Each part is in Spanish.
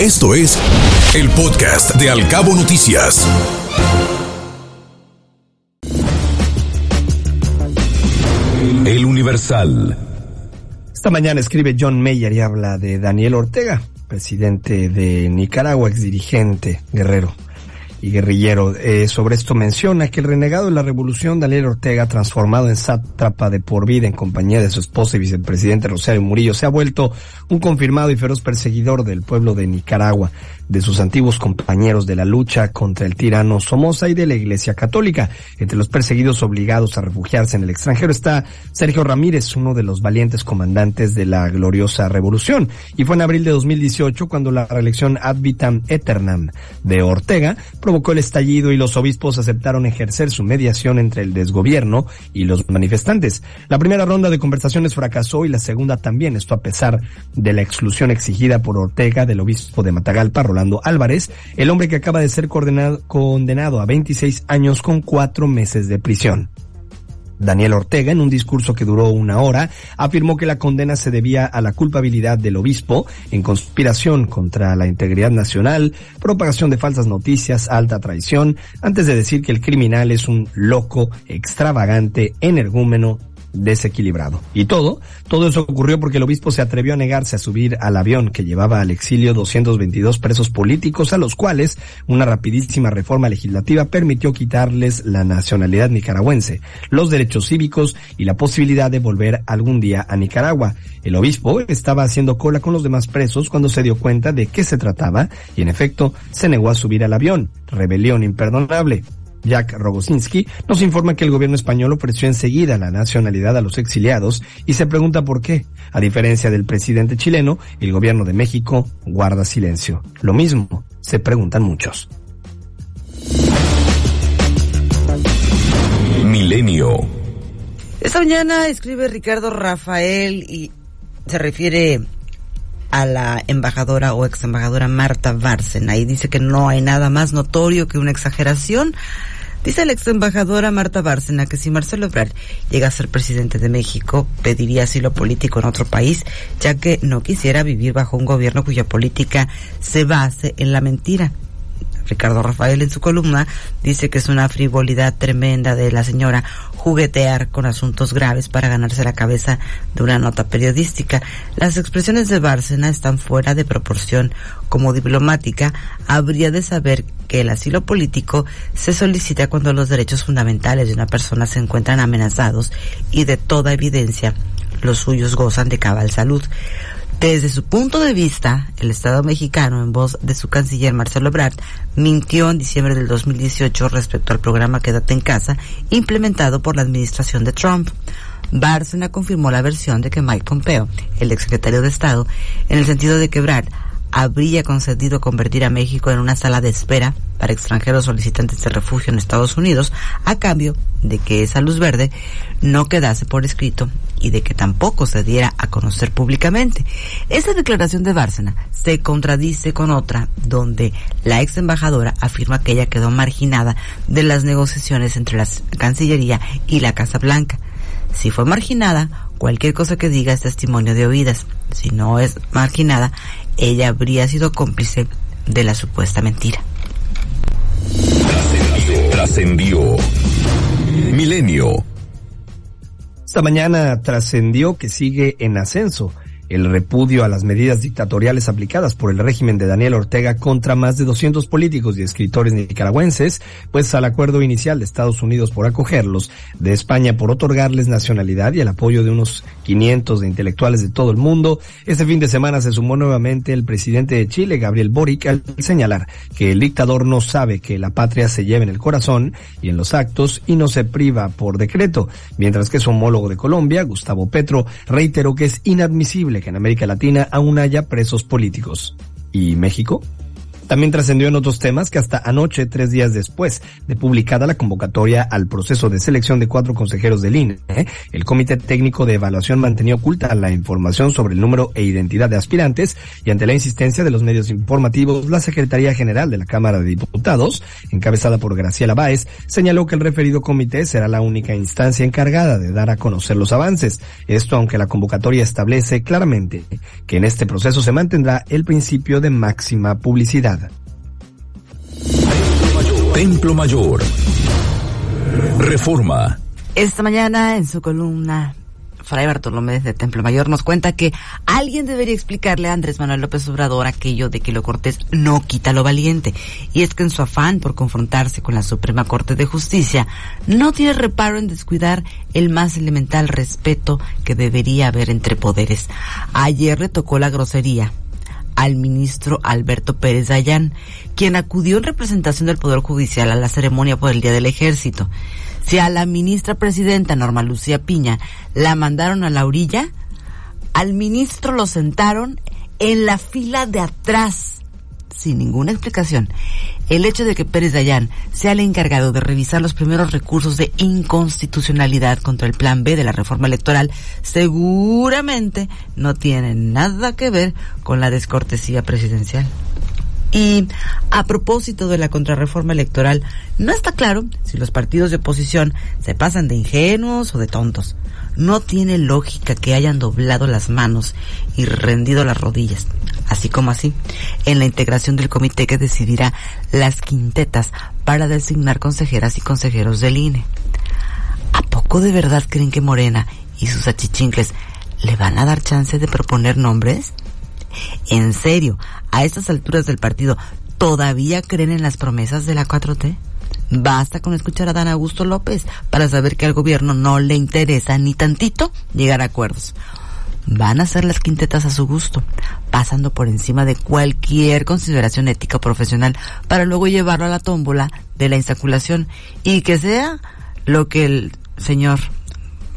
Esto es el podcast de Alcabo Noticias. El Universal. Esta mañana escribe John Mayer y habla de Daniel Ortega, presidente de Nicaragua, exdirigente guerrero y guerrillero. Eh, sobre esto menciona que el renegado de la revolución, Daniel Ortega, transformado en sátrapa de por vida en compañía de su esposa y vicepresidente Rosario Murillo, se ha vuelto un confirmado y feroz perseguidor del pueblo de Nicaragua de sus antiguos compañeros de la lucha contra el tirano Somoza y de la Iglesia Católica. Entre los perseguidos obligados a refugiarse en el extranjero está Sergio Ramírez, uno de los valientes comandantes de la gloriosa revolución. Y fue en abril de 2018 cuando la reelección ad vitam aeternam de Ortega provocó el estallido y los obispos aceptaron ejercer su mediación entre el desgobierno y los manifestantes. La primera ronda de conversaciones fracasó y la segunda también, esto a pesar de la exclusión exigida por Ortega del obispo de Matagalpa, Rolando Álvarez, el hombre que acaba de ser condenado a 26 años con cuatro meses de prisión. Daniel Ortega, en un discurso que duró una hora, afirmó que la condena se debía a la culpabilidad del obispo en conspiración contra la integridad nacional, propagación de falsas noticias, alta traición, antes de decir que el criminal es un loco, extravagante, energúmeno, desequilibrado. Y todo, todo eso ocurrió porque el obispo se atrevió a negarse a subir al avión que llevaba al exilio 222 presos políticos a los cuales una rapidísima reforma legislativa permitió quitarles la nacionalidad nicaragüense, los derechos cívicos y la posibilidad de volver algún día a Nicaragua. El obispo estaba haciendo cola con los demás presos cuando se dio cuenta de qué se trataba y en efecto se negó a subir al avión. Rebelión imperdonable. Jack Rogosinski, nos informa que el gobierno español ofreció enseguida la nacionalidad a los exiliados y se pregunta por qué. A diferencia del presidente chileno, el gobierno de México guarda silencio. Lo mismo se preguntan muchos. Milenio. Esta mañana escribe Ricardo Rafael y se refiere a la embajadora o ex embajadora Marta Bárcena y dice que no hay nada más notorio que una exageración Dice la ex embajadora Marta Bárcena que si Marcelo Ebrard llega a ser presidente de México, pediría asilo político en otro país, ya que no quisiera vivir bajo un gobierno cuya política se base en la mentira. Ricardo Rafael en su columna dice que es una frivolidad tremenda de la señora juguetear con asuntos graves para ganarse la cabeza de una nota periodística. Las expresiones de Bárcena están fuera de proporción. Como diplomática, habría de saber que el asilo político se solicita cuando los derechos fundamentales de una persona se encuentran amenazados y de toda evidencia los suyos gozan de cabal salud. Desde su punto de vista, el Estado mexicano, en voz de su canciller Marcelo Ebrard, mintió en diciembre del 2018 respecto al programa Quédate en casa, implementado por la administración de Trump. Bárcena confirmó la versión de que Mike Pompeo, el exsecretario de Estado, en el sentido de que Ebrard habría concedido convertir a México en una sala de espera para extranjeros solicitantes de refugio en Estados Unidos a cambio de que esa luz verde no quedase por escrito y de que tampoco se diera a conocer públicamente. Esa declaración de Bárcena se contradice con otra donde la ex embajadora afirma que ella quedó marginada de las negociaciones entre la Cancillería y la Casa Blanca. Si fue marginada, cualquier cosa que diga es testimonio de oídas. Si no es marginada, ella habría sido cómplice de la supuesta mentira. Trascendió. Milenio. Esta mañana trascendió que sigue en ascenso el repudio a las medidas dictatoriales aplicadas por el régimen de Daniel Ortega contra más de 200 políticos y escritores nicaragüenses, pues al acuerdo inicial de Estados Unidos por acogerlos, de España por otorgarles nacionalidad y el apoyo de unos 500 de intelectuales de todo el mundo, este fin de semana se sumó nuevamente el presidente de Chile, Gabriel Boric, al señalar que el dictador no sabe que la patria se lleva en el corazón y en los actos y no se priva por decreto, mientras que su homólogo de Colombia, Gustavo Petro, reiteró que es inadmisible que en América Latina aún haya presos políticos. ¿Y México? También trascendió en otros temas que hasta anoche, tres días después de publicada la convocatoria al proceso de selección de cuatro consejeros del INE, el Comité Técnico de Evaluación mantenía oculta la información sobre el número e identidad de aspirantes y ante la insistencia de los medios informativos, la Secretaría General de la Cámara de Diputados, encabezada por Graciela Báez, señaló que el referido comité será la única instancia encargada de dar a conocer los avances. Esto aunque la convocatoria establece claramente que en este proceso se mantendrá el principio de máxima publicidad. Templo Mayor. Reforma. Esta mañana en su columna Fray Bartolomé de Templo Mayor nos cuenta que alguien debería explicarle a Andrés Manuel López Obrador aquello de que lo cortés no quita lo valiente. Y es que en su afán por confrontarse con la Suprema Corte de Justicia, no tiene reparo en descuidar el más elemental respeto que debería haber entre poderes. Ayer le tocó la grosería al ministro Alberto Pérez Dayán, quien acudió en representación del Poder Judicial a la ceremonia por el Día del Ejército. Si a la ministra presidenta Norma Lucía Piña la mandaron a la orilla, al ministro lo sentaron en la fila de atrás, sin ninguna explicación. El hecho de que Pérez Dayán sea el encargado de revisar los primeros recursos de inconstitucionalidad contra el plan B de la reforma electoral seguramente no tiene nada que ver con la descortesía presidencial. Y a propósito de la contrarreforma electoral, no está claro si los partidos de oposición se pasan de ingenuos o de tontos. No tiene lógica que hayan doblado las manos y rendido las rodillas, así como así, en la integración del comité que decidirá las quintetas para designar consejeras y consejeros del INE. ¿A poco de verdad creen que Morena y sus achichincles le van a dar chance de proponer nombres? ¿En serio, a estas alturas del partido, todavía creen en las promesas de la 4T? Basta con escuchar a Dan Augusto López para saber que al gobierno no le interesa ni tantito llegar a acuerdos. Van a hacer las quintetas a su gusto, pasando por encima de cualquier consideración ética o profesional para luego llevarlo a la tómbola de la insaculación y que sea lo que el señor,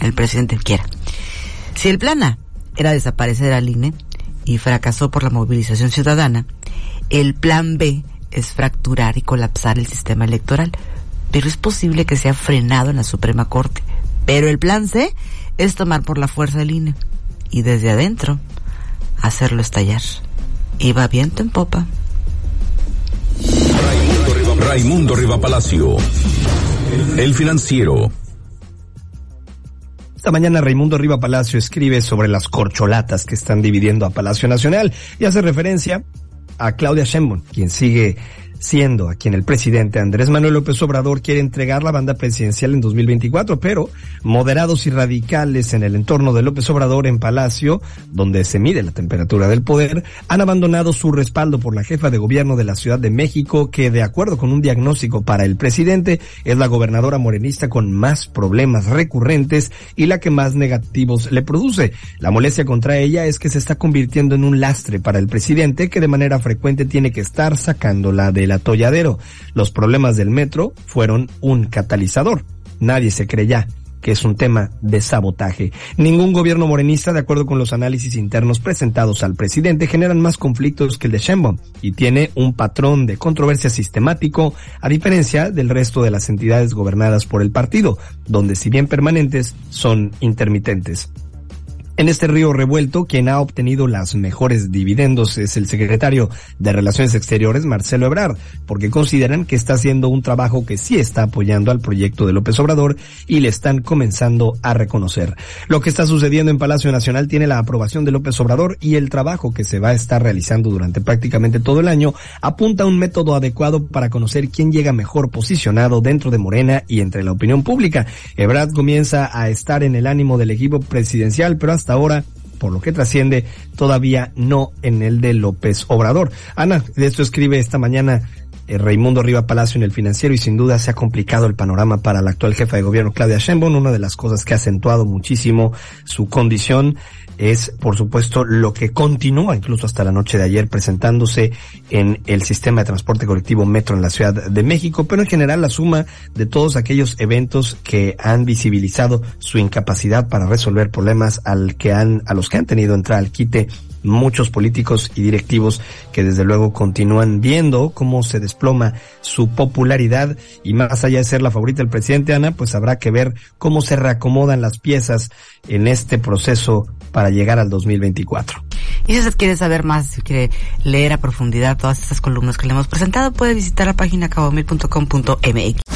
el presidente quiera. Si el plan A era desaparecer al INE, y fracasó por la movilización ciudadana, el plan B es fracturar y colapsar el sistema electoral. Pero es posible que sea frenado en la Suprema Corte. Pero el plan C es tomar por la fuerza el INE y desde adentro hacerlo estallar. Y va viento en popa. Raimundo Riva Palacio. El financiero. Esta mañana Raimundo Riva Palacio escribe sobre las corcholatas que están dividiendo a Palacio Nacional y hace referencia a Claudia Sheinbaum, quien sigue siendo a quien el presidente Andrés Manuel López Obrador quiere entregar la banda presidencial en 2024, pero moderados y radicales en el entorno de López Obrador en Palacio, donde se mide la temperatura del poder, han abandonado su respaldo por la jefa de gobierno de la Ciudad de México, que de acuerdo con un diagnóstico para el presidente, es la gobernadora morenista con más problemas recurrentes y la que más negativos le produce. La molestia contra ella es que se está convirtiendo en un lastre para el presidente que de manera frecuente tiene que estar sacándola de el atolladero. Los problemas del metro fueron un catalizador. Nadie se cree ya que es un tema de sabotaje. Ningún gobierno morenista, de acuerdo con los análisis internos presentados al presidente, generan más conflictos que el de Sheinbaum y tiene un patrón de controversia sistemático, a diferencia del resto de las entidades gobernadas por el partido, donde si bien permanentes, son intermitentes. En este río revuelto, quien ha obtenido las mejores dividendos es el secretario de Relaciones Exteriores, Marcelo Ebrard, porque consideran que está haciendo un trabajo que sí está apoyando al proyecto de López Obrador y le están comenzando a reconocer. Lo que está sucediendo en Palacio Nacional tiene la aprobación de López Obrador y el trabajo que se va a estar realizando durante prácticamente todo el año apunta a un método adecuado para conocer quién llega mejor posicionado dentro de Morena y entre la opinión pública. Ebrard comienza a estar en el ánimo del equipo presidencial, pero hasta hasta ahora por lo que trasciende, todavía no en el de López Obrador. Ana, de esto escribe esta mañana eh, Raimundo Riva Palacio en el financiero y sin duda se ha complicado el panorama para la actual jefa de gobierno Claudia Sheinbaum, una de las cosas que ha acentuado muchísimo su condición es, por supuesto, lo que continúa incluso hasta la noche de ayer presentándose en el sistema de transporte colectivo Metro en la Ciudad de México, pero en general la suma de todos aquellos eventos que han visibilizado su incapacidad para resolver problemas al que han, a los que han tenido entrada al quite muchos políticos y directivos que desde luego continúan viendo cómo se desploma su popularidad y más allá de ser la favorita del presidente Ana, pues habrá que ver cómo se reacomodan las piezas en este proceso para llegar al 2024. Y si usted quiere saber más, si quiere leer a profundidad todas estas columnas que le hemos presentado, puede visitar la página cabomil.com.mx.